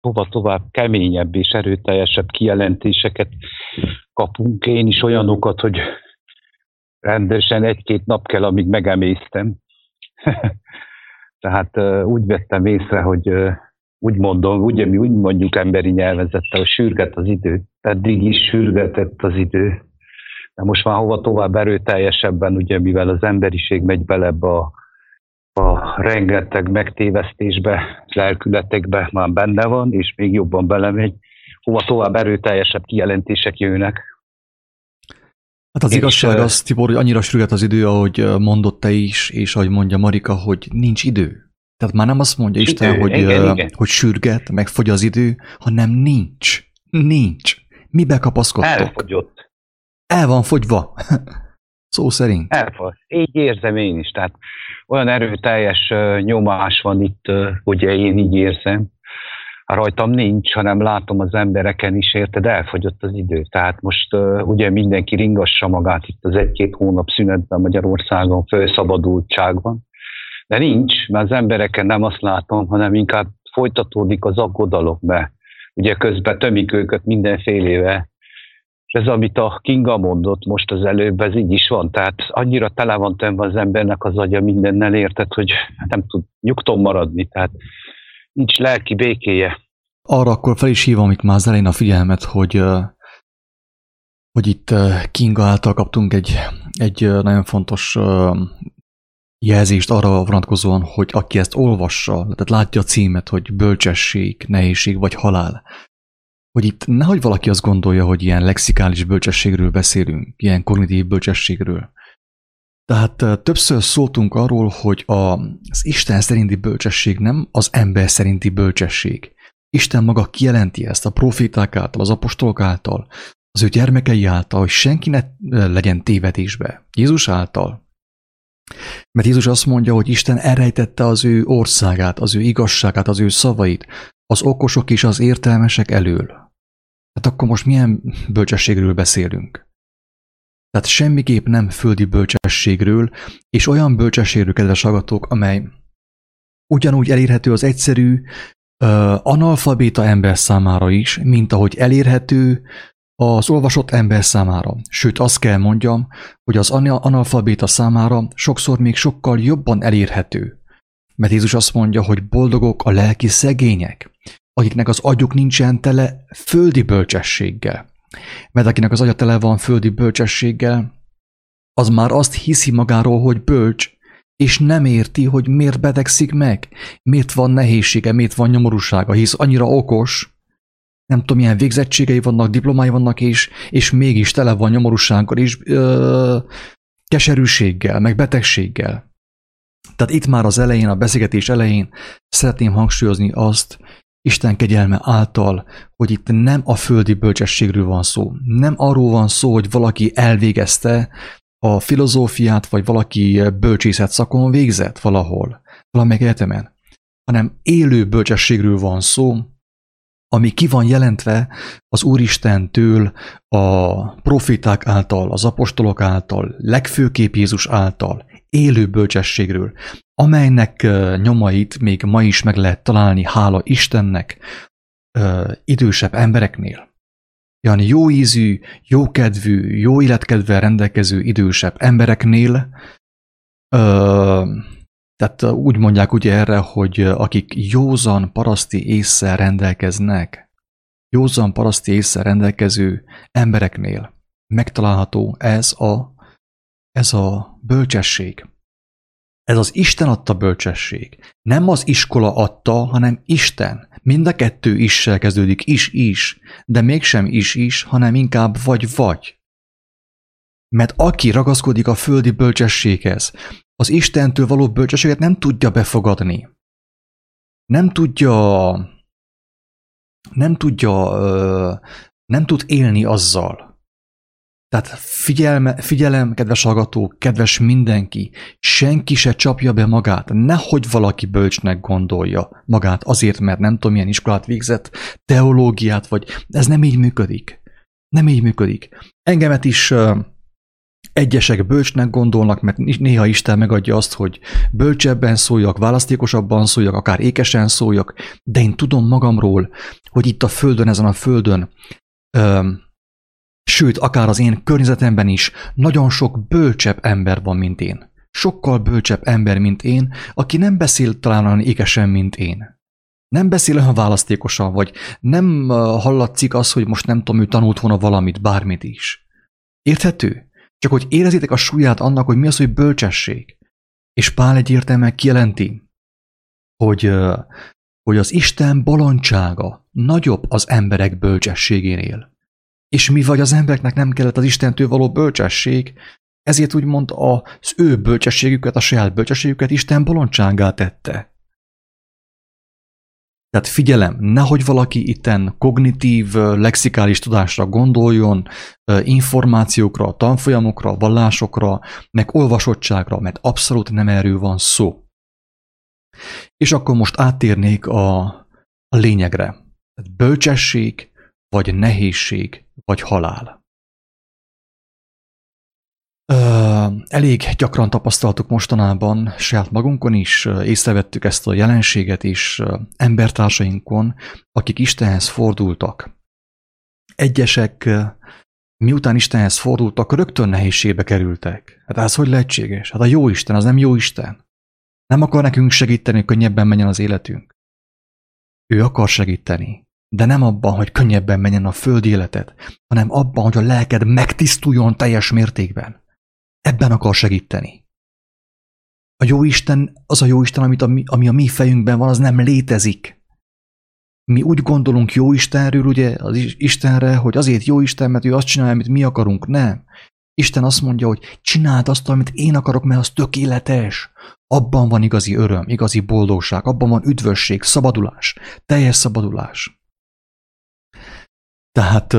hova tovább keményebb és erőteljesebb kijelentéseket kapunk. Én is olyanokat, hogy rendesen egy-két nap kell, amíg megemésztem. Tehát úgy vettem észre, hogy úgy mondom, ugye mi úgy mondjuk emberi nyelvezettel, hogy sürget az idő. Eddig is sürgetett az idő. De most már hova tovább erőteljesebben, ugye mivel az emberiség megy bele a, a rengeteg megtévesztésbe, lelkületekbe már benne van, és még jobban belemegy, hova tovább erőteljesebb kijelentések jönnek. Hát az és igazság az, Tibor, hogy annyira sürget az idő, ahogy mondott te is, és ahogy mondja Marika, hogy nincs idő. Tehát már nem azt mondja idő, Isten, hogy, igen, igen. hogy sürget, meg fogy az idő, hanem nincs. Nincs. Mibe kapaszkodtok? Elfogyott. El van fogyva. Szó szerint. Elfogy. Így érzem én is. Tehát olyan erőteljes nyomás van itt, ugye én így érzem. Rajtam nincs, hanem látom az embereken is, érted, elfogyott az idő. Tehát most ugye mindenki ringassa magát itt az egy-két hónap szünetben Magyarországon, fölszabadultságban de nincs, mert az embereken nem azt látom, hanem inkább folytatódik az aggodalom, mert ugye közben tömik őket mindenfélével. És ez, amit a Kinga mondott most az előbb, ez így is van. Tehát annyira tele van tömve az embernek az agya mindennel érted, hogy nem tud nyugton maradni. Tehát nincs lelki békéje. Arra akkor fel is hívom itt már az elején a figyelmet, hogy hogy itt Kinga által kaptunk egy, egy nagyon fontos jelzést arra vonatkozóan, hogy aki ezt olvassa, tehát látja a címet, hogy bölcsesség, nehézség vagy halál, hogy itt nehogy valaki azt gondolja, hogy ilyen lexikális bölcsességről beszélünk, ilyen kognitív bölcsességről. Tehát többször szóltunk arról, hogy az Isten szerinti bölcsesség nem az ember szerinti bölcsesség. Isten maga kijelenti ezt a profiták által, az apostolok által, az ő gyermekei által, hogy senki ne legyen tévedésbe. Jézus által, mert Jézus azt mondja, hogy Isten elrejtette az ő országát, az ő igazságát, az ő szavait, az okosok és az értelmesek elől. Hát akkor most milyen bölcsességről beszélünk? Tehát semmiképp nem földi bölcsességről, és olyan bölcsességről, kedves hallgatók, amely ugyanúgy elérhető az egyszerű, uh, analfabéta ember számára is, mint ahogy elérhető az olvasott ember számára. Sőt, azt kell mondjam, hogy az analfabéta számára sokszor még sokkal jobban elérhető. Mert Jézus azt mondja, hogy boldogok a lelki szegények, akiknek az agyuk nincsen tele földi bölcsességgel. Mert akinek az agya tele van földi bölcsességgel, az már azt hiszi magáról, hogy bölcs, és nem érti, hogy miért betegszik meg, miért van nehézsége, miért van nyomorúsága, hisz annyira okos, nem tudom, milyen végzettségei vannak, diplomái vannak, és, és mégis tele van nyomorúsággal és keserűséggel, meg betegséggel. Tehát itt már az elején, a beszélgetés elején szeretném hangsúlyozni azt, Isten kegyelme által, hogy itt nem a földi bölcsességről van szó. Nem arról van szó, hogy valaki elvégezte a filozófiát, vagy valaki bölcsészet szakon végzett valahol, valamelyik egyetemen, hanem élő bölcsességről van szó, ami ki van jelentve az Úristentől, a profiták által, az apostolok által, legfőképp Jézus által, élő bölcsességről, amelynek nyomait még ma is meg lehet találni, hála Istennek, idősebb embereknél. Olyan jó ízű, jókedvű, jó életkedvel rendelkező idősebb embereknél, tehát úgy mondják ugye erre, hogy akik józan paraszti észsel rendelkeznek, józan paraszti észsel rendelkező embereknél megtalálható ez a, ez a bölcsesség. Ez az Isten adta bölcsesség. Nem az iskola adta, hanem Isten. Mind a kettő issel kezdődik, is-is, de mégsem is-is, hanem inkább vagy-vagy. Mert aki ragaszkodik a földi bölcsességhez, az Istentől való bölcsességet nem tudja befogadni. Nem tudja, nem tudja, nem tud élni azzal. Tehát figyelme, figyelem, kedves hallgató, kedves mindenki, senki se csapja be magát, nehogy valaki bölcsnek gondolja magát azért, mert nem tudom, milyen iskolát végzett, teológiát, vagy ez nem így működik. Nem így működik. Engemet is Egyesek bölcsnek gondolnak, mert néha Isten megadja azt, hogy bölcsebben szóljak, választékosabban szóljak, akár ékesen szóljak, de én tudom magamról, hogy itt a földön, ezen a földön, öm, sőt, akár az én környezetemben is nagyon sok bölcsebb ember van, mint én. Sokkal bölcsebb ember, mint én, aki nem beszél talán olyan ékesen, mint én. Nem beszél olyan választékosan, vagy nem hallatszik az, hogy most nem tudom, ő tanult volna valamit, bármit is. Érthető? Csak hogy érezitek a súlyát annak, hogy mi az, hogy bölcsesség. És Pál egyértelműen kijelenti, hogy, hogy az Isten bolondsága nagyobb az emberek bölcsességénél. És mi vagy az embereknek nem kellett az Istentől való bölcsesség, ezért úgymond az ő bölcsességüket, a saját bölcsességüket Isten bolondságá tette. Tehát figyelem, nehogy valaki itten kognitív, lexikális tudásra gondoljon, információkra, tanfolyamokra, vallásokra, meg olvasottságra, mert abszolút nem erről van szó. És akkor most áttérnék a, a lényegre. Bölcsesség, vagy nehézség, vagy halál. Elég gyakran tapasztaltuk mostanában saját magunkon is, észrevettük ezt a jelenséget is embertársainkon, akik Istenhez fordultak. Egyesek, miután Istenhez fordultak, rögtön nehézségbe kerültek. Hát ez hogy lehetséges? Hát a jó Isten, az nem jó Isten. Nem akar nekünk segíteni, hogy könnyebben menjen az életünk. Ő akar segíteni, de nem abban, hogy könnyebben menjen a földi életed, hanem abban, hogy a lelked megtisztuljon teljes mértékben. Ebben akar segíteni. A jó Isten, az a jó Isten, amit a mi, ami a mi fejünkben van, az nem létezik. Mi úgy gondolunk jó Istenről, ugye, az Istenre, hogy azért jó Isten, mert ő azt csinálja, amit mi akarunk. Nem. Isten azt mondja, hogy csináld azt, amit én akarok, mert az tökéletes. Abban van igazi öröm, igazi boldogság, abban van üdvösség, szabadulás, teljes szabadulás. Tehát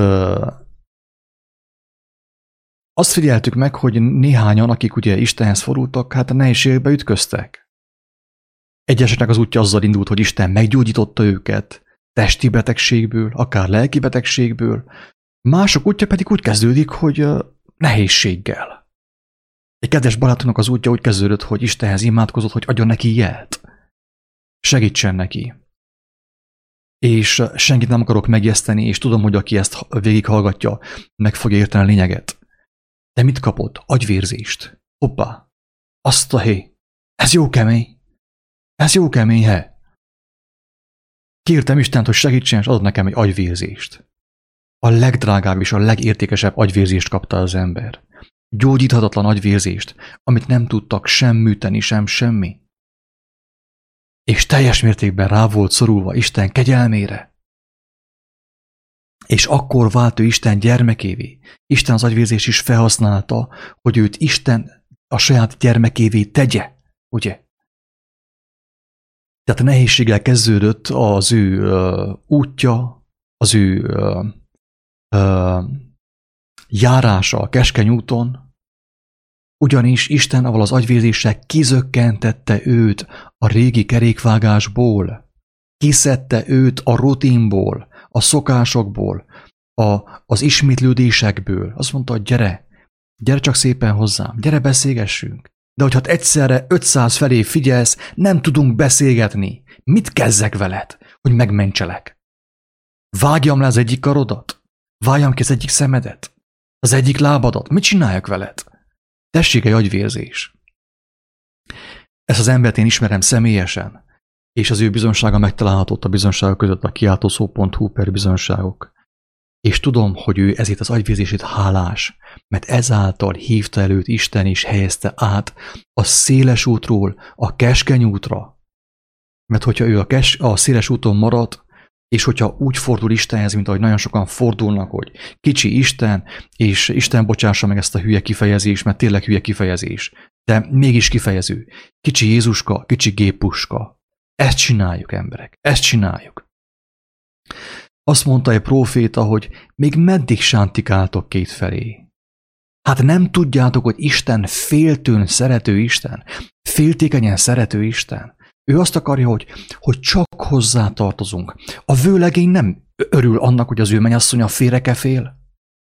azt figyeltük meg, hogy néhányan, akik ugye Istenhez fordultak, hát a nehézségbe ütköztek. Egyeseknek az útja azzal indult, hogy Isten meggyógyította őket, testi betegségből, akár lelki betegségből, mások útja pedig úgy kezdődik, hogy nehézséggel. Egy kedves barátunknak az útja úgy kezdődött, hogy Istenhez imádkozott, hogy adjon neki jelt. Segítsen neki. És senkit nem akarok megjeszteni, és tudom, hogy aki ezt végighallgatja, meg fogja érteni a lényeget. De mit kapott? Agyvérzést. Hoppá! Azt a hé! Ez jó kemény! Ez jó kemény, he! Kértem Istent, hogy segítsen, és adott nekem egy agyvérzést. A legdrágább és a legértékesebb agyvérzést kapta az ember. Gyógyíthatatlan agyvérzést, amit nem tudtak sem műteni, sem semmi. És teljes mértékben rá volt szorulva Isten kegyelmére. És akkor vált ő Isten gyermekévé. Isten az agyvérzés is felhasználta, hogy őt Isten a saját gyermekévé tegye, ugye? Tehát a nehézséggel kezdődött az ő uh, útja, az ő uh, uh, járása a keskeny úton, ugyanis Isten, ahol az agyvérzéssel kizökkentette őt a régi kerékvágásból, kiszedte őt a rutinból, a szokásokból, a, az ismétlődésekből. Azt mondta, gyere, gyere csak szépen hozzám, gyere beszélgessünk. De hogyha egyszerre 500 felé figyelsz, nem tudunk beszélgetni. Mit kezzek veled, hogy megmentselek? Vágjam le az egyik karodat? Vágjam ki az egyik szemedet? Az egyik lábadat? Mit csináljak veled? Tessék egy agyvérzés. Ezt az embert én ismerem személyesen és az ő bizonsága megtalálható a bizonságok között a kiáltószó.hu per bizonságok. És tudom, hogy ő ezért az agyvérzését hálás, mert ezáltal hívta előtt Isten és helyezte át a széles útról a keskeny útra. Mert hogyha ő a, kes, a széles úton marad, és hogyha úgy fordul Istenhez, mint ahogy nagyon sokan fordulnak, hogy kicsi Isten, és Isten bocsássa meg ezt a hülye kifejezést, mert tényleg hülye kifejezés, de mégis kifejező. Kicsi Jézuska, kicsi gépuska. Ezt csináljuk, emberek, ezt csináljuk. Azt mondta egy próféta, hogy még meddig sántikáltok két felé. Hát nem tudjátok, hogy Isten féltőn szerető Isten, féltékenyen szerető Isten. Ő azt akarja, hogy, hogy csak hozzá tartozunk. A vőlegény nem örül annak, hogy az ő mennyasszonya félreke fél.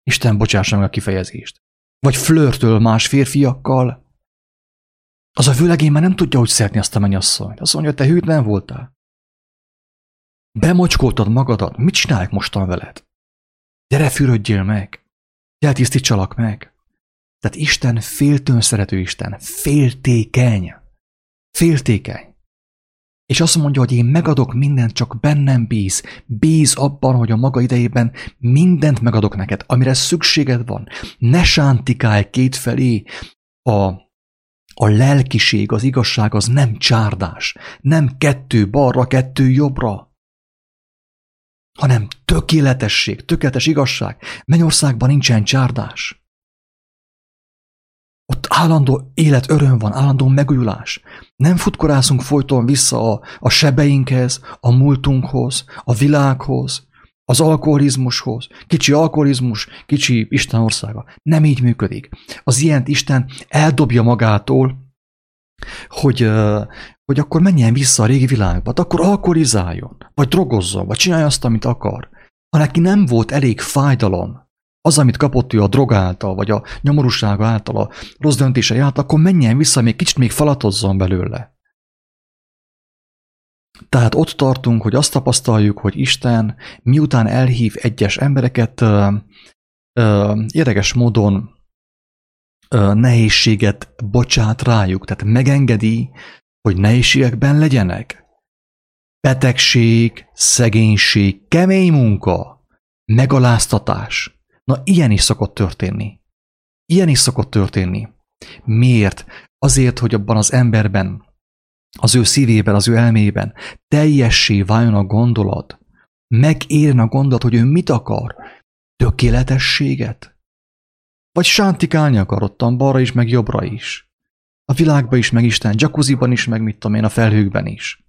Isten bocsássa meg a kifejezést. vagy flörtöl más férfiakkal, az a vőlegény már nem tudja, hogy szeretni azt a mennyasszonyt. Azt mondja, te hűtlen voltál. Bemocskoltad magadat, mit csinálják mostan veled? Gyere, fürödjél meg! Gyere, tisztítsalak meg! Tehát Isten féltőn szerető Isten, féltékeny. Féltékeny. És azt mondja, hogy én megadok mindent, csak bennem bíz. Bíz abban, hogy a maga idejében mindent megadok neked, amire szükséged van. Ne sántikálj kétfelé. A, a lelkiség, az igazság az nem csárdás. Nem kettő balra, kettő jobbra. Hanem tökéletesség, tökéletes igazság. Mennyországban nincsen csárdás. Ott állandó élet, öröm van, állandó megújulás. Nem futkorászunk folyton vissza a, a sebeinkhez, a múltunkhoz, a világhoz, az alkoholizmushoz. Kicsi alkoholizmus, kicsi Isten országa. Nem így működik. Az ilyen Isten eldobja magától, hogy, hogy akkor menjen vissza a régi világba, de akkor alkoholizáljon, vagy drogozzon, vagy csinálja azt, amit akar. Ha neki nem volt elég fájdalom, az, amit kapott ő a drog által, vagy a nyomorúsága által, a rossz döntései által, akkor menjen vissza, még kicsit még falatozzon belőle. Tehát ott tartunk, hogy azt tapasztaljuk, hogy Isten miután elhív egyes embereket, ö, ö, érdekes módon ö, nehézséget bocsát rájuk, tehát megengedi, hogy nehézségekben legyenek. Betegség, szegénység, kemény munka, megaláztatás – Na, ilyen is szokott történni. Ilyen is szokott történni. Miért? Azért, hogy abban az emberben, az ő szívében, az ő elmében teljessé váljon a gondolat, megérjen a gondolat, hogy ő mit akar, tökéletességet? Vagy sántikálni akar ottan balra is, meg jobbra is. A világban is, meg Isten jacuzziban is, meg mit tudom én, a felhőkben is.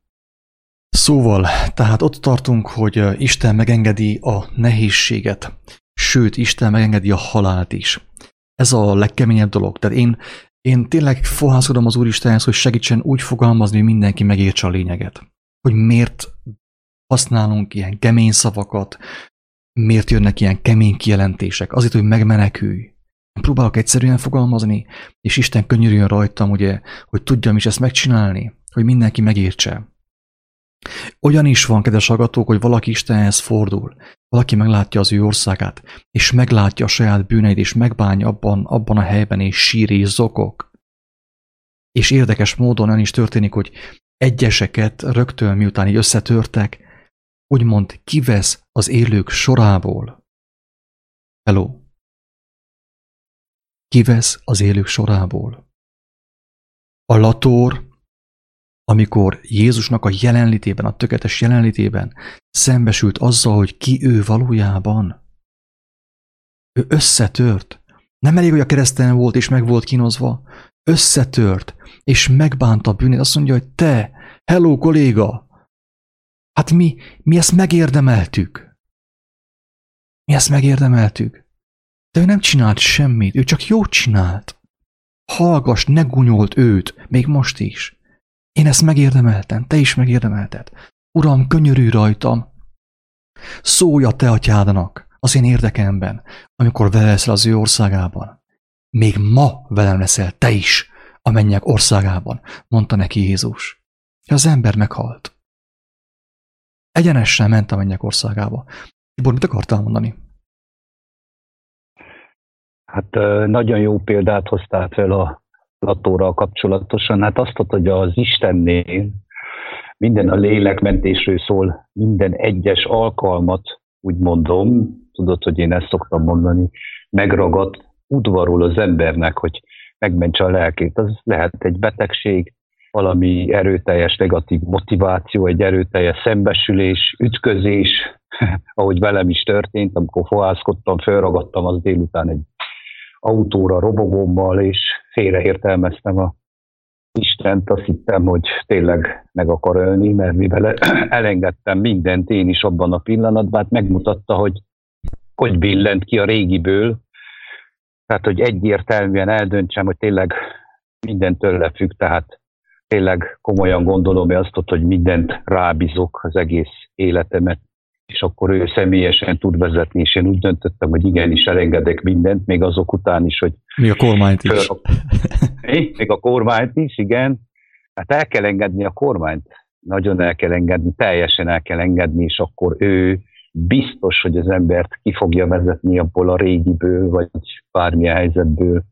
Szóval, tehát ott tartunk, hogy Isten megengedi a nehézséget, sőt, Isten megengedi a halált is. Ez a legkeményebb dolog. Tehát én, én tényleg fohászkodom az Úristenhez, hogy segítsen úgy fogalmazni, hogy mindenki megértse a lényeget. Hogy miért használunk ilyen kemény szavakat, miért jönnek ilyen kemény kijelentések, azért, hogy megmenekülj. Én próbálok egyszerűen fogalmazni, és Isten könyörüljön rajtam, ugye, hogy tudjam is ezt megcsinálni, hogy mindenki megértse. Olyan is van, kedves hallgatók, hogy valaki Istenhez fordul, valaki meglátja az ő országát, és meglátja a saját bűneit, és megbánja abban, abban a helyben, és sír és zokok. És érdekes módon olyan is történik, hogy egyeseket rögtön miután így összetörtek, úgymond kivesz az élők sorából. Hello! Kivesz az élők sorából. A lator amikor Jézusnak a jelenlétében, a tökéletes jelenlétében szembesült azzal, hogy ki ő valójában. Ő összetört. Nem elég, hogy a kereszten volt és meg volt kínozva. Összetört, és megbánta a bűnét. Azt mondja, hogy te, hello kolléga, hát mi, mi ezt megérdemeltük. Mi ezt megérdemeltük. De ő nem csinált semmit, ő csak jót csinált. Hallgass, ne gunyolt őt, még most is. Én ezt megérdemeltem, te is megérdemelted. Uram, könyörű rajtam. Szólj a te atyádnak az én érdekemben, amikor vele leszel az ő országában. Még ma velem leszel te is a mennyek országában, mondta neki Jézus. Az ember meghalt. Egyenesen ment a mennyek országába. Tibor, mit akartál mondani? Hát nagyon jó példát hoztál fel a Platóral kapcsolatosan, hát azt hogy az Istennél minden a lélekmentésről szól, minden egyes alkalmat, úgy mondom, tudod, hogy én ezt szoktam mondani, megragad udvarul az embernek, hogy megmentse a lelkét. Az lehet egy betegség, valami erőteljes negatív motiváció, egy erőteljes szembesülés, ütközés, ahogy velem is történt, amikor fohászkodtam, felragadtam az délután egy autóra robogommal, és félreértelmeztem a Istent, azt hittem, hogy tényleg meg akar ölni, mert mivel elengedtem mindent én is abban a pillanatban, hát megmutatta, hogy hogy billent ki a régiből, tehát hogy egyértelműen eldöntsem, hogy tényleg minden tőle függ, tehát tényleg komolyan gondolom azt, hogy mindent rábízok az egész életemet és akkor ő személyesen tud vezetni, és én úgy döntöttem, hogy igenis elengedek mindent, még azok után is, hogy... Még a kormányt is. Föl... még a kormányt is, igen. Hát el kell engedni a kormányt. Nagyon el kell engedni, teljesen el kell engedni, és akkor ő biztos, hogy az embert ki fogja vezetni abból a régiből, vagy bármilyen helyzetből,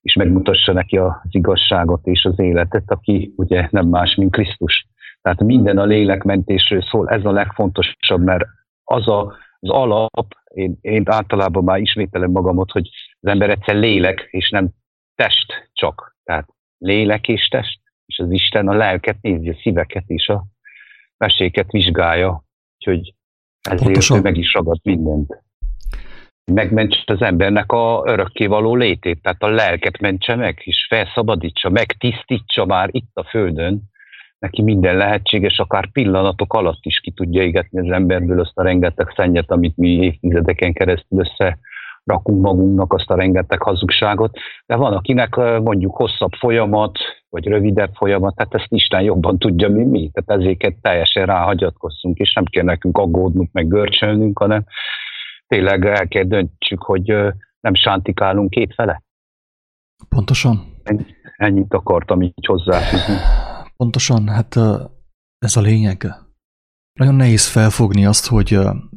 és megmutassa neki az igazságot és az életet, aki ugye nem más, mint Krisztus. Tehát minden a lélekmentésről szól, ez a legfontosabb, mert az a, az alap, én, én általában már ismételem magamot, hogy az ember egyszer lélek, és nem test csak. Tehát lélek és test, és az Isten a lelket nézi, a szíveket és a meséket vizsgálja, úgyhogy ezért Pontosan. ő meg is ragad mindent. Megmentse az embernek a örökkévaló létét, tehát a lelket mentse meg, és felszabadítsa, megtisztítsa már itt a földön, neki minden lehetséges, akár pillanatok alatt is ki tudja égetni az emberből azt a rengeteg szennyet, amit mi évtizedeken keresztül össze rakunk magunknak azt a rengeteg hazugságot, de van, akinek mondjuk hosszabb folyamat, vagy rövidebb folyamat, tehát ezt Isten jobban tudja, mi mi. Tehát ezért teljesen ráhagyatkozunk, és nem kell nekünk aggódnunk, meg görcsölnünk, hanem tényleg el kell döntsük, hogy nem sántikálunk két fele. Pontosan. Ennyit akartam így hozzáfűzni. Pontosan, hát ez a lényeg. Nagyon nehéz felfogni azt, hogy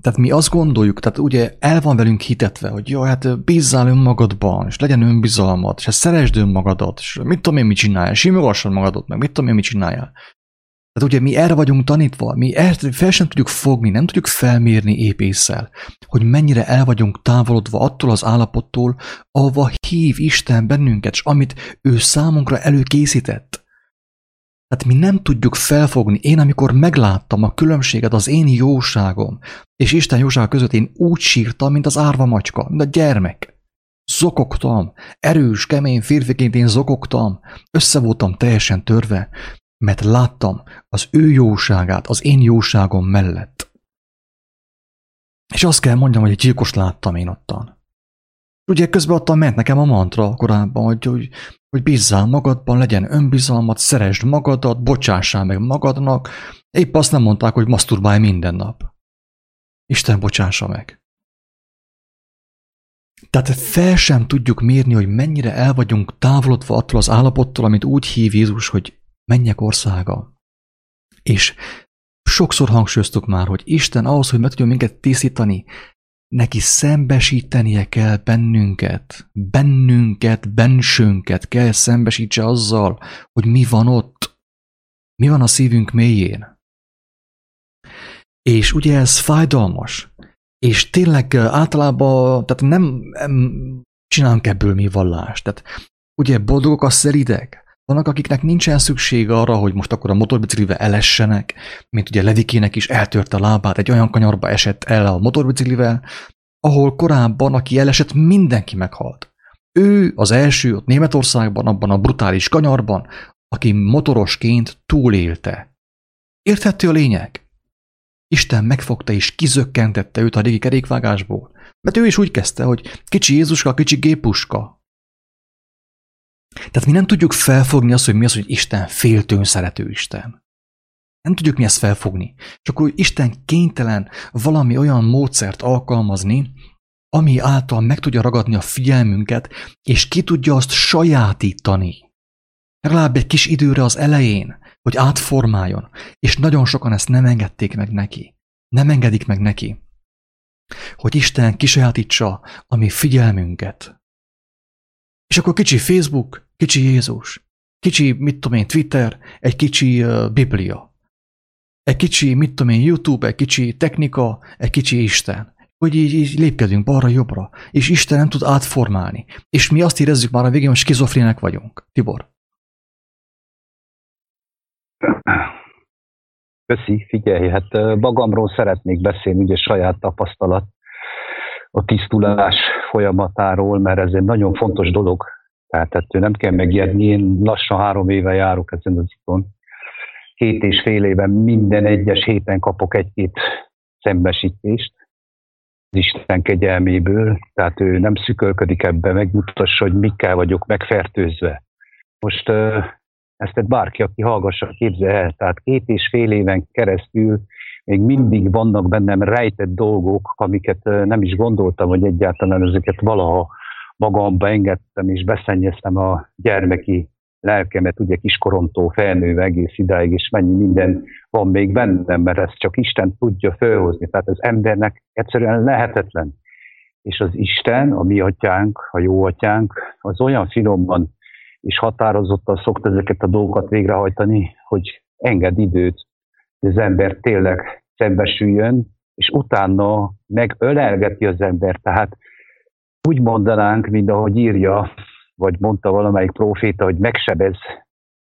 tehát mi azt gondoljuk, tehát ugye el van velünk hitetve, hogy jó, hát bízzál önmagadban, és legyen önbizalmad, és hát szeresd önmagadat, és mit tudom én, mit csinálja, simogassad magadot, meg mit tudom én, mit csinálja. Tehát ugye mi erre vagyunk tanítva, mi ezt fel sem tudjuk fogni, nem tudjuk felmérni épésszel, hogy mennyire el vagyunk távolodva attól az állapottól, ahova hív Isten bennünket, és amit ő számunkra előkészített. Tehát mi nem tudjuk felfogni. Én, amikor megláttam a különbséget az én jóságom és Isten jósága között, én úgy sírtam, mint az árva macska, mint a gyermek. Zokogtam, erős, kemény férfiként én zokogtam, össze voltam teljesen törve, mert láttam az ő jóságát az én jóságom mellett. És azt kell mondjam, hogy egy gyilkost láttam én ottan. Ugye közben ottan ment nekem a mantra korábban, hogy, hogy, hogy bízzál magadban, legyen önbizalmat, szeresd magadat, bocsássál meg magadnak. Épp azt nem mondták, hogy maszturbálj minden nap. Isten bocsássa meg. Tehát fel sem tudjuk mérni, hogy mennyire el vagyunk távolodva attól az állapottól, amit úgy hív Jézus, hogy mennyek országa. És sokszor hangsúlyoztuk már, hogy Isten ahhoz, hogy meg tudjon minket tisztítani, neki szembesítenie kell bennünket, bennünket, bensőnket kell szembesítse azzal, hogy mi van ott, mi van a szívünk mélyén. És ugye ez fájdalmas, és tényleg általában, tehát nem, nem csinálunk ebből mi vallást. Tehát ugye boldogok a szeridek, vannak, akiknek nincsen szükség arra, hogy most akkor a motorbiciklivel elessenek, mint ugye Levikének is eltörte a lábát, egy olyan kanyarba esett el a motorbiciklivel, ahol korábban, aki elesett, mindenki meghalt. Ő az első ott Németországban, abban a brutális kanyarban, aki motorosként túlélte. Érthető a lényeg? Isten megfogta és kizökkentette őt a régi kerékvágásból. Mert ő is úgy kezdte, hogy kicsi Jézuska, kicsi gépuska, tehát mi nem tudjuk felfogni azt, hogy mi az, hogy Isten féltőn szerető Isten. Nem tudjuk mi ezt felfogni. Csak hogy Isten kénytelen valami olyan módszert alkalmazni, ami által meg tudja ragadni a figyelmünket, és ki tudja azt sajátítani. Legalább egy kis időre az elején, hogy átformáljon, és nagyon sokan ezt nem engedték meg neki. Nem engedik meg neki. Hogy Isten kisajátítsa a mi figyelmünket. És akkor kicsi Facebook, kicsi Jézus, kicsi, mit tudom én, Twitter, egy kicsi uh, Biblia, egy kicsi, mit tudom én, YouTube, egy kicsi technika, egy kicsi Isten. Hogy így, így lépkedünk balra-jobbra, és Isten nem tud átformálni. És mi azt érezzük már a végén, hogy skizofrének vagyunk. Tibor. Köszi, figyelj, hát magamról szeretnék beszélni, ugye saját tapasztalat a tisztulás folyamatáról, mert ez egy nagyon fontos dolog. Tehát ettől nem kell megijedni. Én lassan három éve járok ezen az itthon. Két és fél éven minden egyes héten kapok egy-két szembesítést az Isten kegyelméből, tehát ő nem szükölködik ebbe, megmutassa, hogy mikkel vagyok megfertőzve. Most ezt bárki, aki hallgassa, képzel el, tehát két és fél éven keresztül még mindig vannak bennem rejtett dolgok, amiket nem is gondoltam, hogy egyáltalán ezeket valaha magamba engedtem, és beszennyeztem a gyermeki lelkemet, ugye kiskoromtól felnőve egész idáig, és mennyi minden van még bennem, mert ezt csak Isten tudja felhozni. Tehát az embernek egyszerűen lehetetlen. És az Isten, a mi atyánk, a jó atyánk, az olyan finoman és határozottan szokta ezeket a dolgokat végrehajtani, hogy enged időt, hogy az ember tényleg szembesüljön, és utána megölelgeti az ember. Tehát úgy mondanánk, mint ahogy írja, vagy mondta valamelyik proféta, hogy megsebez,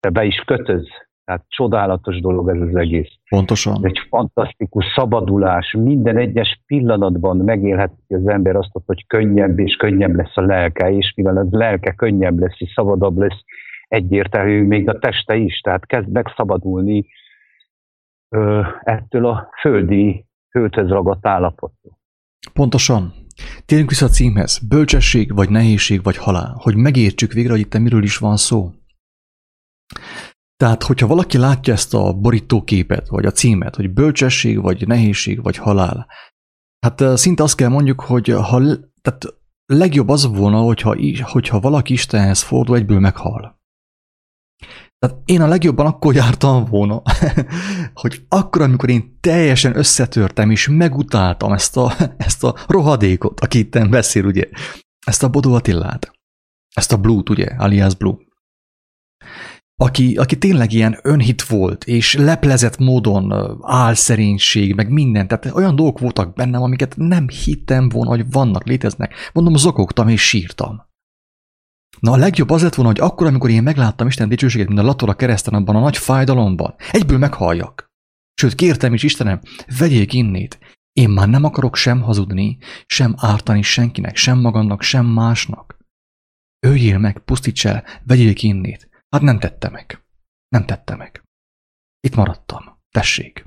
de be is kötöz. Tehát csodálatos dolog ez az egész. Pontosan. Egy fantasztikus szabadulás. Minden egyes pillanatban megélheti az ember azt, hogy könnyebb és könnyebb lesz a lelke, és mivel az lelke könnyebb lesz és szabadabb lesz, egyértelmű még a teste is. Tehát kezd megszabadulni ettől a földi, földhez ragadt állapottól. Pontosan. Térjünk vissza a címhez. Bölcsesség, vagy nehézség, vagy halál. Hogy megértsük végre, hogy itt miről is van szó. Tehát, hogyha valaki látja ezt a borítóképet, vagy a címet, hogy bölcsesség, vagy nehézség, vagy halál, hát szinte azt kell mondjuk, hogy ha, tehát legjobb az volna, hogyha, hogyha valaki Istenhez fordul, egyből meghal. Tehát én a legjobban akkor jártam volna, hogy akkor, amikor én teljesen összetörtem és megutáltam ezt a, ezt a rohadékot, aki itt beszél, ugye, ezt a Bodó Attillát, ezt a Blue-t, ugye, alias Blue, aki, aki tényleg ilyen önhit volt, és leplezett módon álszerénység, meg minden, tehát olyan dolgok voltak bennem, amiket nem hittem volna, hogy vannak, léteznek. Mondom, zokogtam és sírtam. Na a legjobb az lett volna, hogy akkor, amikor én megláttam Isten dicsőséget, mint a latora kereszten abban a nagy fájdalomban, egyből meghalljak. Sőt, kértem is Istenem, vegyék innét. Én már nem akarok sem hazudni, sem ártani senkinek, sem magamnak, sem másnak. Öljél meg, pusztíts el, vegyék innét. Hát nem tette meg. Nem tette meg. Itt maradtam. Tessék.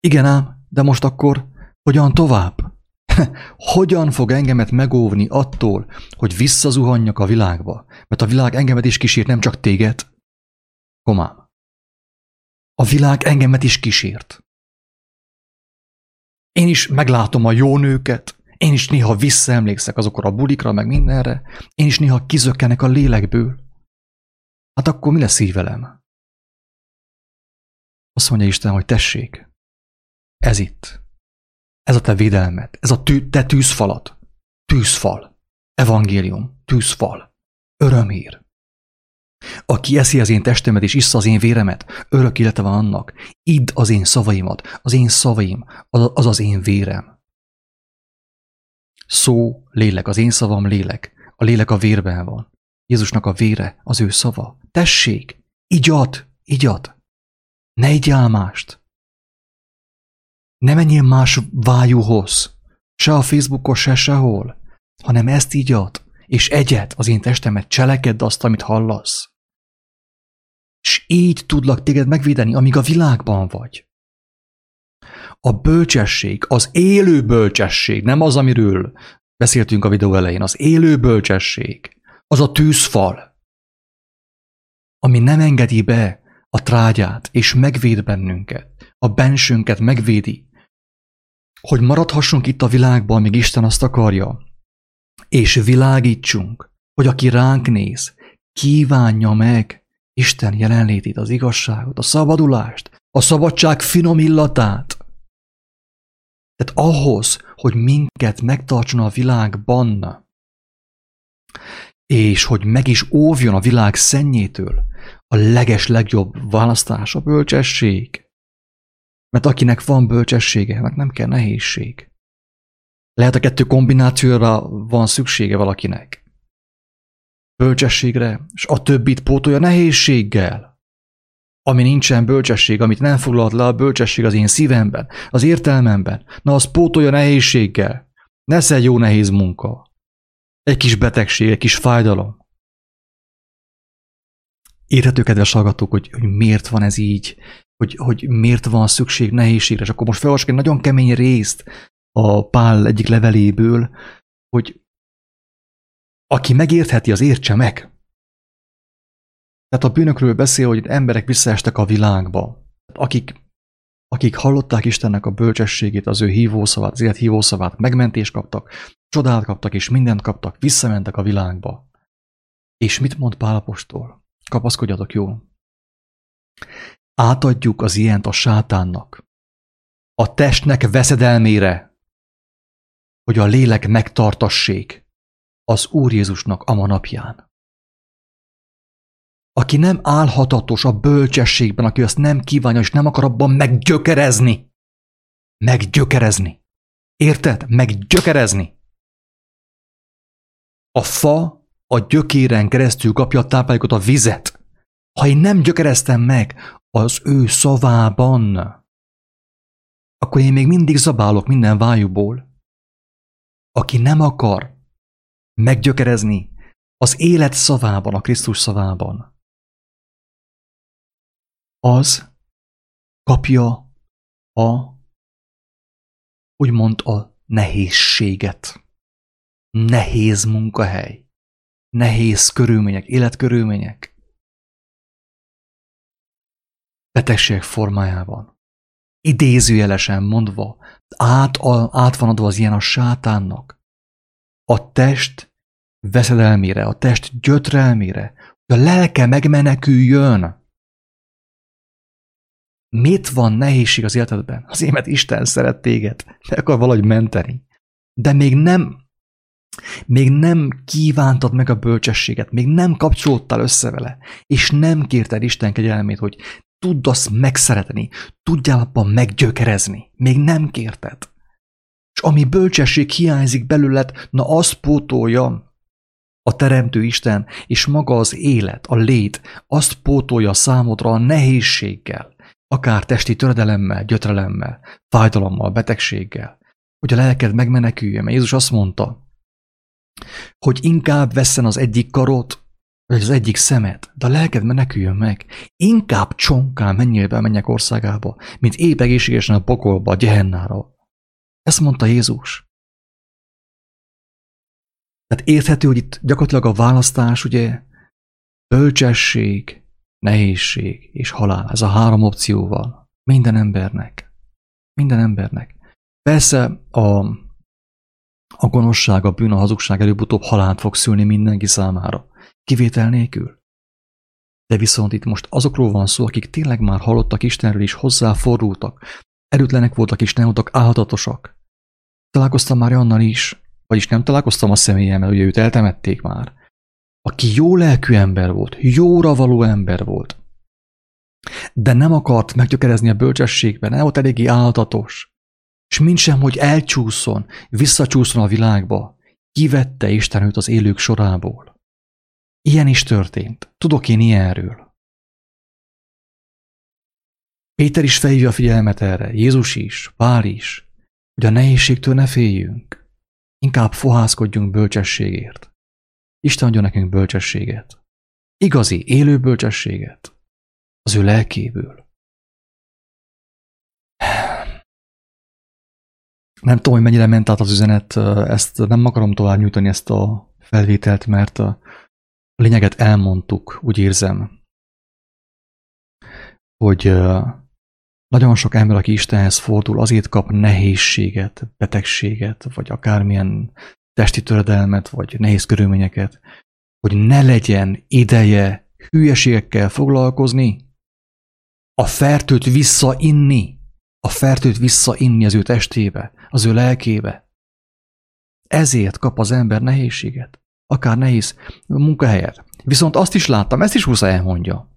Igen ám, de most akkor hogyan tovább? Hogyan fog engemet megóvni attól, hogy visszazuhanjak a világba? Mert a világ engemet is kísért, nem csak téged. Komám. A világ engemet is kísért. Én is meglátom a jó nőket, én is néha visszaemlékszek azokra a bulikra, meg mindenre, én is néha kizökkenek a lélekből. Hát akkor mi lesz így velem? Azt mondja Isten, hogy tessék, ez itt, ez a te védelmed, ez a tű, te tűzfalat. Tűzfal. Evangélium. Tűzfal. Örömhír. Aki eszi az én testemet és issza az én véremet, örök élete van annak. Idd az én szavaimat, az én szavaim, az az, az én vérem. Szó, lélek, az én szavam lélek, a lélek a vérben van. Jézusnak a vére, az ő szava. Tessék, igyad, igyad. Ne igyál mást. Ne menjél más vájúhoz, se a Facebookon, se sehol, hanem ezt így ad, és egyet az én testemet, cselekedd azt, amit hallasz. És így tudlak téged megvédeni, amíg a világban vagy. A bölcsesség, az élő bölcsesség, nem az, amiről beszéltünk a videó elején, az élő bölcsesség, az a tűzfal, ami nem engedi be a trágyát, és megvéd bennünket, a bensőnket megvédi, hogy maradhassunk itt a világban, míg Isten azt akarja, és világítsunk, hogy aki ránk néz, kívánja meg Isten jelenlétét, az igazságot, a szabadulást, a szabadság finom illatát. Tehát ahhoz, hogy minket megtartson a világban, és hogy meg is óvjon a világ szennyétől, a leges legjobb választás a bölcsesség. Mert akinek van bölcsessége, annak nem kell nehézség. Lehet a kettő kombinációra van szüksége valakinek. Bölcsességre, és a többit pótolja nehézséggel. Ami nincsen bölcsesség, amit nem foglalt le a bölcsesség az én szívemben, az értelmemben, na az pótolja nehézséggel. Ne egy jó nehéz munka. Egy kis betegség, egy kis fájdalom. Érthető, kedves hallgatók, hogy, hogy miért van ez így, hogy, hogy miért van szükség nehézségre, és akkor most felolvasok egy nagyon kemény részt a Pál egyik leveléből, hogy aki megértheti, az értse meg. Tehát a bűnökről beszél, hogy emberek visszaestek a világba. Akik akik hallották Istennek a bölcsességét, az ő hívószavát, az élet hívószavát, megmentést kaptak, csodát kaptak, és mindent kaptak, visszamentek a világba. És mit mond Pálapostól? Kapaszkodjatok jól. Átadjuk az ilyent a sátánnak, a testnek veszedelmére, hogy a lélek megtartassék az Úr Jézusnak a manapján. Aki nem állhatatos a bölcsességben, aki azt nem kívánja, és nem akar abban meggyökerezni. Meggyökerezni. Érted? Meggyökerezni. A fa a gyökéren keresztül kapja a táplálékot, a vizet. Ha én nem gyökereztem meg az ő szavában, akkor én még mindig zabálok minden vájúból. Aki nem akar meggyökerezni az élet szavában, a Krisztus szavában, az kapja a, úgymond a nehézséget. Nehéz munkahely, nehéz körülmények, életkörülmények, betegségek formájában. Idézőjelesen mondva, át, át van adva az ilyen a sátánnak. A test veszedelmére, a test gyötrelmére, hogy a lelke megmeneküljön. Mit van nehézség az életedben? Az émet Isten szeret téged, meg akar valahogy menteni. De még nem, még nem kívántad meg a bölcsességet, még nem kapcsolódtál össze vele, és nem kérted Isten kegyelmét, hogy tudd azt megszeretni, tudjál abban meggyökerezni. Még nem kérted. És ami bölcsesség hiányzik belőled, na azt pótolja a Teremtő Isten, és maga az élet, a lét, azt pótolja számodra a nehézséggel, akár testi töredelemmel, gyötrelemmel, fájdalommal, betegséggel, hogy a lelked megmeneküljön. Mert Jézus azt mondta, hogy inkább vesszen az egyik karot, vagy az egyik szemet, de a lelked meneküljön meg. Inkább csonkán menjél be a mennyek országába, mint épp egészségesen a pokolba, a gyehennára. Ezt mondta Jézus. Tehát érthető, hogy itt gyakorlatilag a választás, ugye, bölcsesség, nehézség és halál. Ez a három opcióval. Minden embernek. Minden embernek. Persze a, a gonoszság, a bűn, a hazugság előbb-utóbb halált fog szülni mindenki számára. Kivétel nélkül. De viszont itt most azokról van szó, akik tényleg már hallottak Istenről is, hozzáfordultak, erőtlenek voltak és nem voltak álhatatosak. Találkoztam már annal is, vagyis nem találkoztam a személyemmel, ugye őt eltemették már, aki jó lelkű ember volt, jóra való ember volt, de nem akart meggyökerezni a bölcsességben, nem volt eléggé áltatos, és mint sem, hogy elcsúszon, visszacsúszon a világba, kivette Isten őt az élők sorából. Ilyen is történt. Tudok én ilyenről. Péter is felhívja a figyelmet erre, Jézus is, Pál is, hogy a nehézségtől ne féljünk. Inkább fohászkodjunk bölcsességért. Isten adja nekünk bölcsességet. Igazi, élő bölcsességet. Az ő lelkéből. Nem tudom, hogy mennyire ment át az üzenet, ezt nem akarom tovább nyújtani ezt a felvételt, mert a lényeget elmondtuk, úgy érzem, hogy nagyon sok ember, aki Istenhez fordul, azért kap nehézséget, betegséget, vagy akármilyen testi töredelmet, vagy nehéz körülményeket, hogy ne legyen ideje hülyeségekkel foglalkozni, a fertőt visszainni, a fertőt visszainni az ő testébe, az ő lelkébe. Ezért kap az ember nehézséget, akár nehéz munkahelyet. Viszont azt is láttam, ezt is Husza elmondja.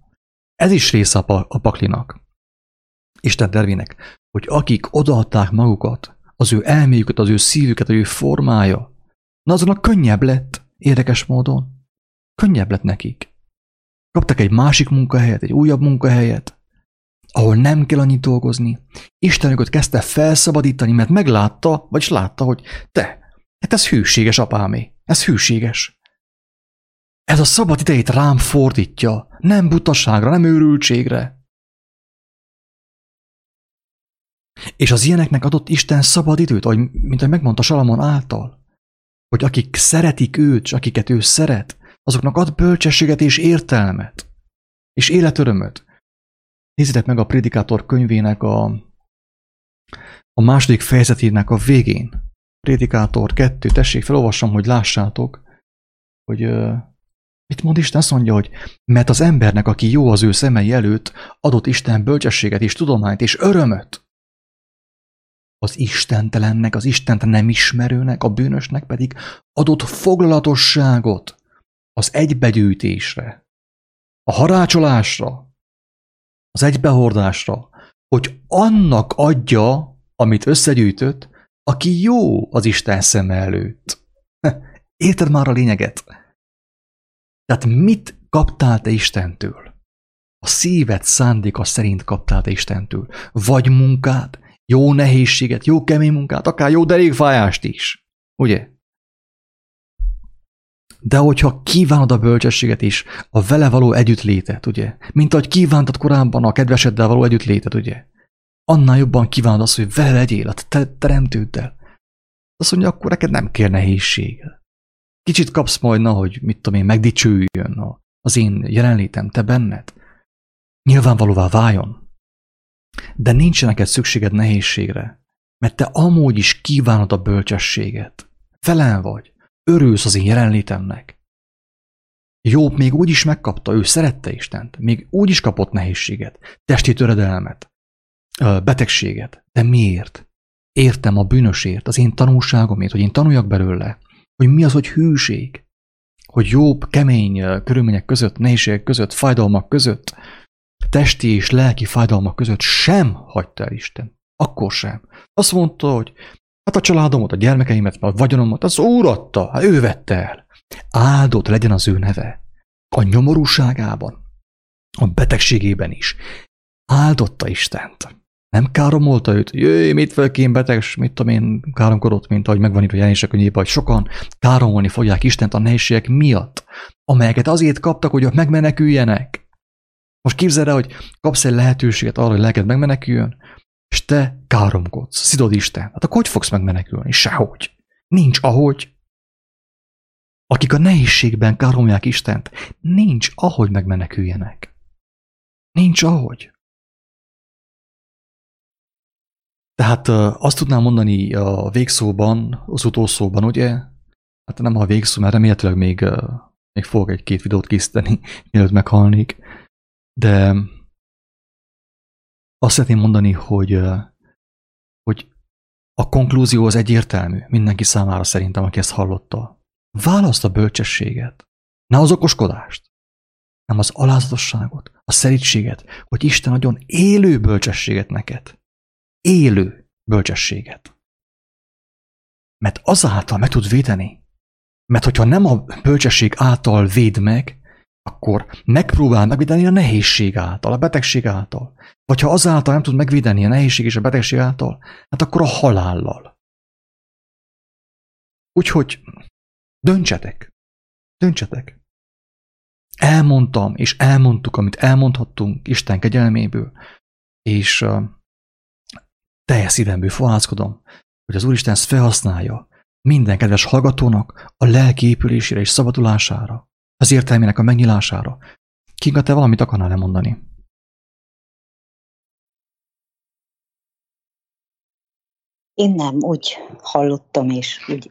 Ez is része a paklinak. Isten tervének, hogy akik odaadták magukat, az ő elméjüket, az ő szívüket, az ő formája, Na azonnak könnyebb lett, érdekes módon. Könnyebb lett nekik. Kaptak egy másik munkahelyet, egy újabb munkahelyet, ahol nem kell annyit dolgozni. Isten őket kezdte felszabadítani, mert meglátta, vagyis látta, hogy te, hát ez hűséges apámé, ez hűséges. Ez a szabad idejét rám fordítja, nem butaságra, nem őrültségre. És az ilyeneknek adott Isten szabad időt, ahogy, mint ahogy megmondta Salamon által hogy akik szeretik őt, és akiket ő szeret, azoknak ad bölcsességet és értelmet, és életörömöt. Nézzétek meg a Predikátor könyvének a A második fejezetének a végén, Prédikátor 2, tessék, felolvasom, hogy lássátok, hogy mit mond Isten? Azt mondja, hogy mert az embernek, aki jó az ő szemei előtt, adott Isten bölcsességet és tudományt és örömöt. Az istentelennek, az Istent nem ismerőnek, a bűnösnek pedig adott foglalatosságot az egybegyűjtésre, a harácsolásra, az egybehordásra, hogy annak adja, amit összegyűjtött, aki jó az Isten szeme előtt. Érted már a lényeget? Tehát mit kaptál te Istentől? A szíved szándéka szerint kaptál te Istentől. Vagy munkát, jó nehézséget, jó kemény munkát, akár jó derékfájást is. Ugye? De hogyha kívánod a bölcsességet is, a vele való együttlétet, ugye? Mint ahogy kívántad korábban a kedveseddel való együttlétet, ugye? Annál jobban kívánod azt, hogy vele legyél a te teremtőddel. Azt mondja, akkor neked nem kér nehézség. Kicsit kapsz majd, na, hogy mit tudom én, megdicsőjön az én jelenlétem, te benned. Nyilvánvalóvá váljon. De nincs neked szükséged nehézségre, mert te amúgy is kívánod a bölcsességet. Velem vagy. Örülsz az én jelenlétemnek. Jobb még úgy is megkapta, ő szerette Istent, még úgy is kapott nehézséget, testi töredelmet, betegséget. De miért? Értem a bűnösért, az én tanulságomért, hogy én tanuljak belőle, hogy mi az, hogy hűség, hogy jobb, kemény körülmények között, nehézségek között, fájdalmak között, testi és lelki fájdalmak között sem hagyta el Isten. Akkor sem. Azt mondta, hogy hát a családomat, a gyermekeimet, a vagyonomat, az Úr adta, hát ő vette el. Áldott legyen az ő neve. A nyomorúságában, a betegségében is. Áldotta Istent. Nem káromolta őt, jöjj, mit fölkén beteg, mit tudom én, káromkodott, mint ahogy megvan itt a jelenések könyvében, hogy sokan káromolni fogják Istent a nehézségek miatt, amelyeket azért kaptak, hogy megmeneküljenek. Most képzeld el, hogy kapsz egy lehetőséget arra, hogy lelked megmeneküljön, és te káromkodsz, szidod Isten. Hát akkor hogy fogsz megmenekülni? Sehogy. Nincs ahogy. Akik a nehézségben káromolják Istent, nincs ahogy megmeneküljenek. Nincs ahogy. Tehát azt tudnám mondani a végszóban, az utolsóban, ugye? Hát nem a végszó, mert remélhetőleg még, még fogok egy-két videót készíteni, mielőtt meghalnék. De azt szeretném mondani, hogy, hogy a konklúzió az egyértelmű mindenki számára szerintem, aki ezt hallotta. Választ a bölcsességet, ne az okoskodást, nem az alázatosságot, a szerítséget, hogy Isten adjon élő bölcsességet neked élő bölcsességet. Mert azáltal meg tud védeni. Mert hogyha nem a bölcsesség által véd meg, akkor megpróbál megvédeni a nehézség által, a betegség által. Vagy ha azáltal nem tud megvédeni a nehézség és a betegség által, hát akkor a halállal. Úgyhogy döntsetek. Döntsetek. Elmondtam, és elmondtuk, amit elmondhattunk Isten kegyelméből, és teljes szívemből fohászkodom, hogy az Úristen ezt felhasználja minden kedves hallgatónak a lelki épülésére és szabadulására, az értelmének a megnyilására. Kinga, te valamit akarnál lemondani? Én nem, úgy hallottam, és úgy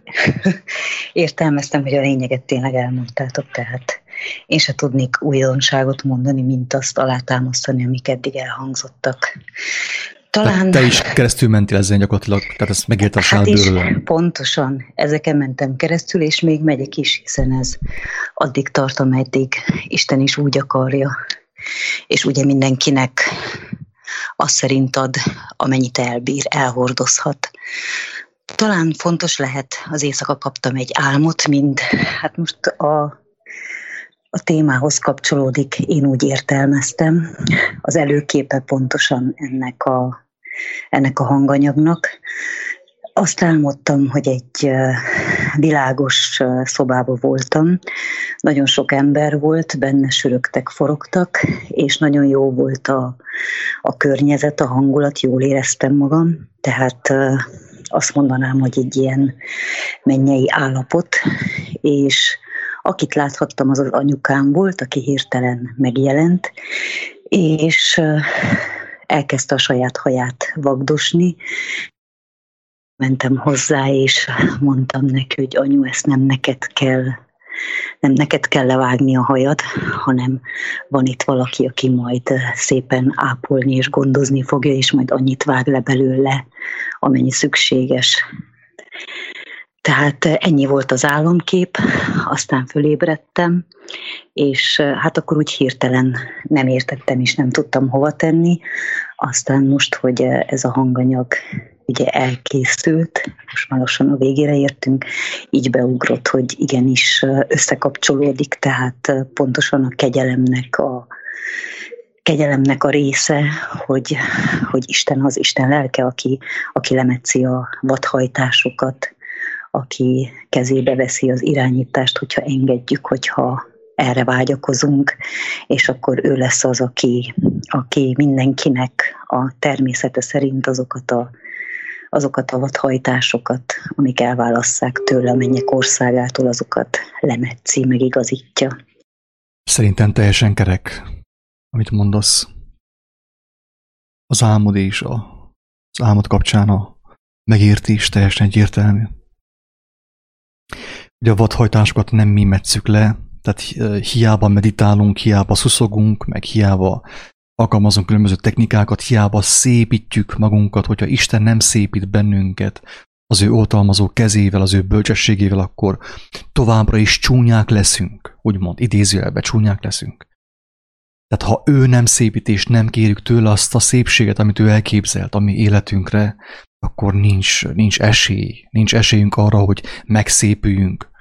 értelmeztem, hogy a lényeget tényleg elmondtátok, tehát én se tudnék újdonságot mondani, mint azt alátámasztani, amik eddig elhangzottak. Talán... Te, te is keresztül mentél ezzel gyakorlatilag, tehát ezt megérte a hát is, Pontosan, ezeken mentem keresztül, és még megyek is, hiszen ez addig tart, ameddig Isten is úgy akarja. És ugye mindenkinek az szerint ad, amennyit elbír, elhordozhat. Talán fontos lehet, az éjszaka kaptam egy álmot, mind, hát most a, a témához kapcsolódik, én úgy értelmeztem. Az előképe pontosan ennek a ennek a hanganyagnak. Azt álmodtam, hogy egy világos szobában voltam, nagyon sok ember volt, benne sörögtek, forogtak, és nagyon jó volt a, a környezet, a hangulat, jól éreztem magam, tehát azt mondanám, hogy egy ilyen mennyei állapot, és akit láthattam, az az anyukám volt, aki hirtelen megjelent, és elkezdte a saját haját vagdosni. Mentem hozzá, és mondtam neki, hogy anyu, ezt nem neked kell nem neked kell levágni a hajad, hanem van itt valaki, aki majd szépen ápolni és gondozni fogja, és majd annyit vág le belőle, amennyi szükséges. Tehát ennyi volt az álomkép, aztán fölébredtem, és hát akkor úgy hirtelen nem értettem és nem tudtam hova tenni. Aztán most, hogy ez a hanganyag ugye elkészült, most már lassan a végére értünk, így beugrott, hogy igenis összekapcsolódik, tehát pontosan a kegyelemnek a kegyelemnek a része, hogy, hogy Isten az Isten lelke, aki, aki lemetszi a vadhajtásokat, aki kezébe veszi az irányítást, hogyha engedjük, hogyha erre vágyakozunk, és akkor ő lesz az, aki, aki mindenkinek a természete szerint azokat a azokat a vadhajtásokat, amik elválasszák tőle a mennyek országától, azokat lemetszi, megigazítja. Szerintem teljesen kerek, amit mondasz. Az álmod és a, az álmod kapcsán a megértés teljesen egyértelmű. Ugye a vadhajtásokat nem mi metszük le, tehát hiába meditálunk, hiába szuszogunk, meg hiába alkalmazunk különböző technikákat, hiába szépítjük magunkat, hogyha Isten nem szépít bennünket az ő oltalmazó kezével, az ő bölcsességével, akkor továbbra is csúnyák leszünk, úgymond idézőjelbe csúnyák leszünk. Tehát ha ő nem szépít és nem kérjük tőle azt a szépséget, amit ő elképzelt a mi életünkre, akkor nincs, nincs esély, nincs esélyünk arra, hogy megszépüljünk.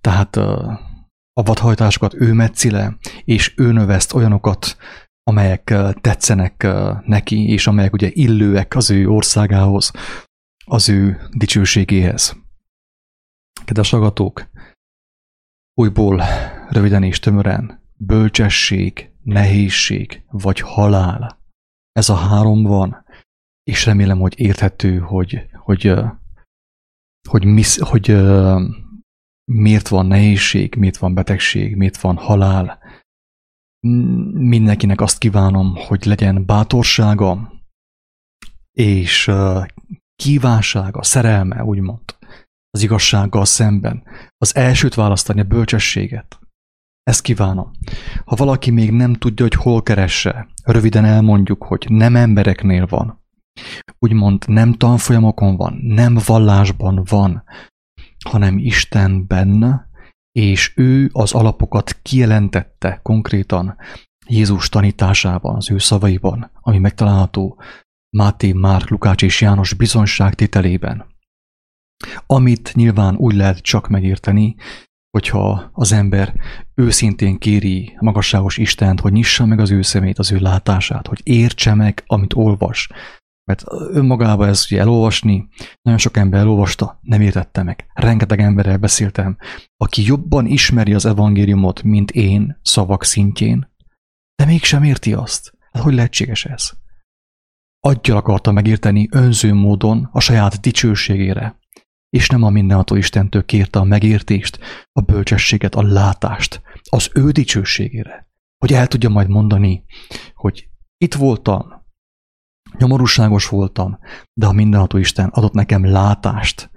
Tehát a vadhajtásokat ő metszi le, és ő növeszt olyanokat, amelyek tetszenek neki, és amelyek ugye illőek az ő országához, az ő dicsőségéhez. Kedves agatók, újból röviden és tömören, bölcsesség, nehézség vagy halál. Ez a három van, és remélem, hogy érthető, hogy, hogy, hogy, misz, hogy, hogy miért van nehézség, miért van betegség, miért van halál, mindenkinek azt kívánom, hogy legyen bátorsága és kívánsága, szerelme, úgymond, az igazsággal szemben. Az elsőt választani, a bölcsességet. Ezt kívánom. Ha valaki még nem tudja, hogy hol keresse, röviden elmondjuk, hogy nem embereknél van. Úgymond nem tanfolyamokon van, nem vallásban van, hanem Istenben, és ő az alapokat kijelentette konkrétan Jézus tanításában, az ő szavaiban, ami megtalálható Máté, Márk, Lukács és János bizonyságtételében. Amit nyilván úgy lehet csak megérteni, hogyha az ember őszintén kéri magasságos Istent, hogy nyissa meg az ő szemét, az ő látását, hogy értse meg, amit olvas, mert önmagában ez ugye elolvasni, nagyon sok ember elolvasta, nem értette meg. Rengeteg emberrel beszéltem, aki jobban ismeri az evangéliumot, mint én, szavak szintjén, de mégsem érti azt. Hát hogy lehetséges ez? Aggyal akarta megérteni önző módon a saját dicsőségére, és nem a mindenható Istentől kérte a megértést, a bölcsességet, a látást, az ő dicsőségére. Hogy el tudja majd mondani, hogy itt voltam, Nyomorúságos voltam, de a mindenható Isten adott nekem látást,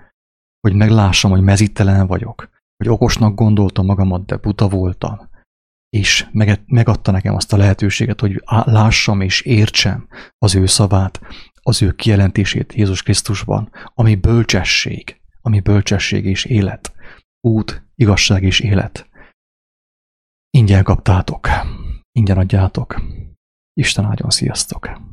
hogy meglássam, hogy mezítelen vagyok, hogy okosnak gondoltam magamat, de buta voltam, és megadta nekem azt a lehetőséget, hogy lássam és értsem az ő szavát, az ő kijelentését Jézus Krisztusban, ami bölcsesség, ami bölcsesség és élet, út, igazság és élet. Ingyen kaptátok, ingyen adjátok. Isten áldjon, sziasztok!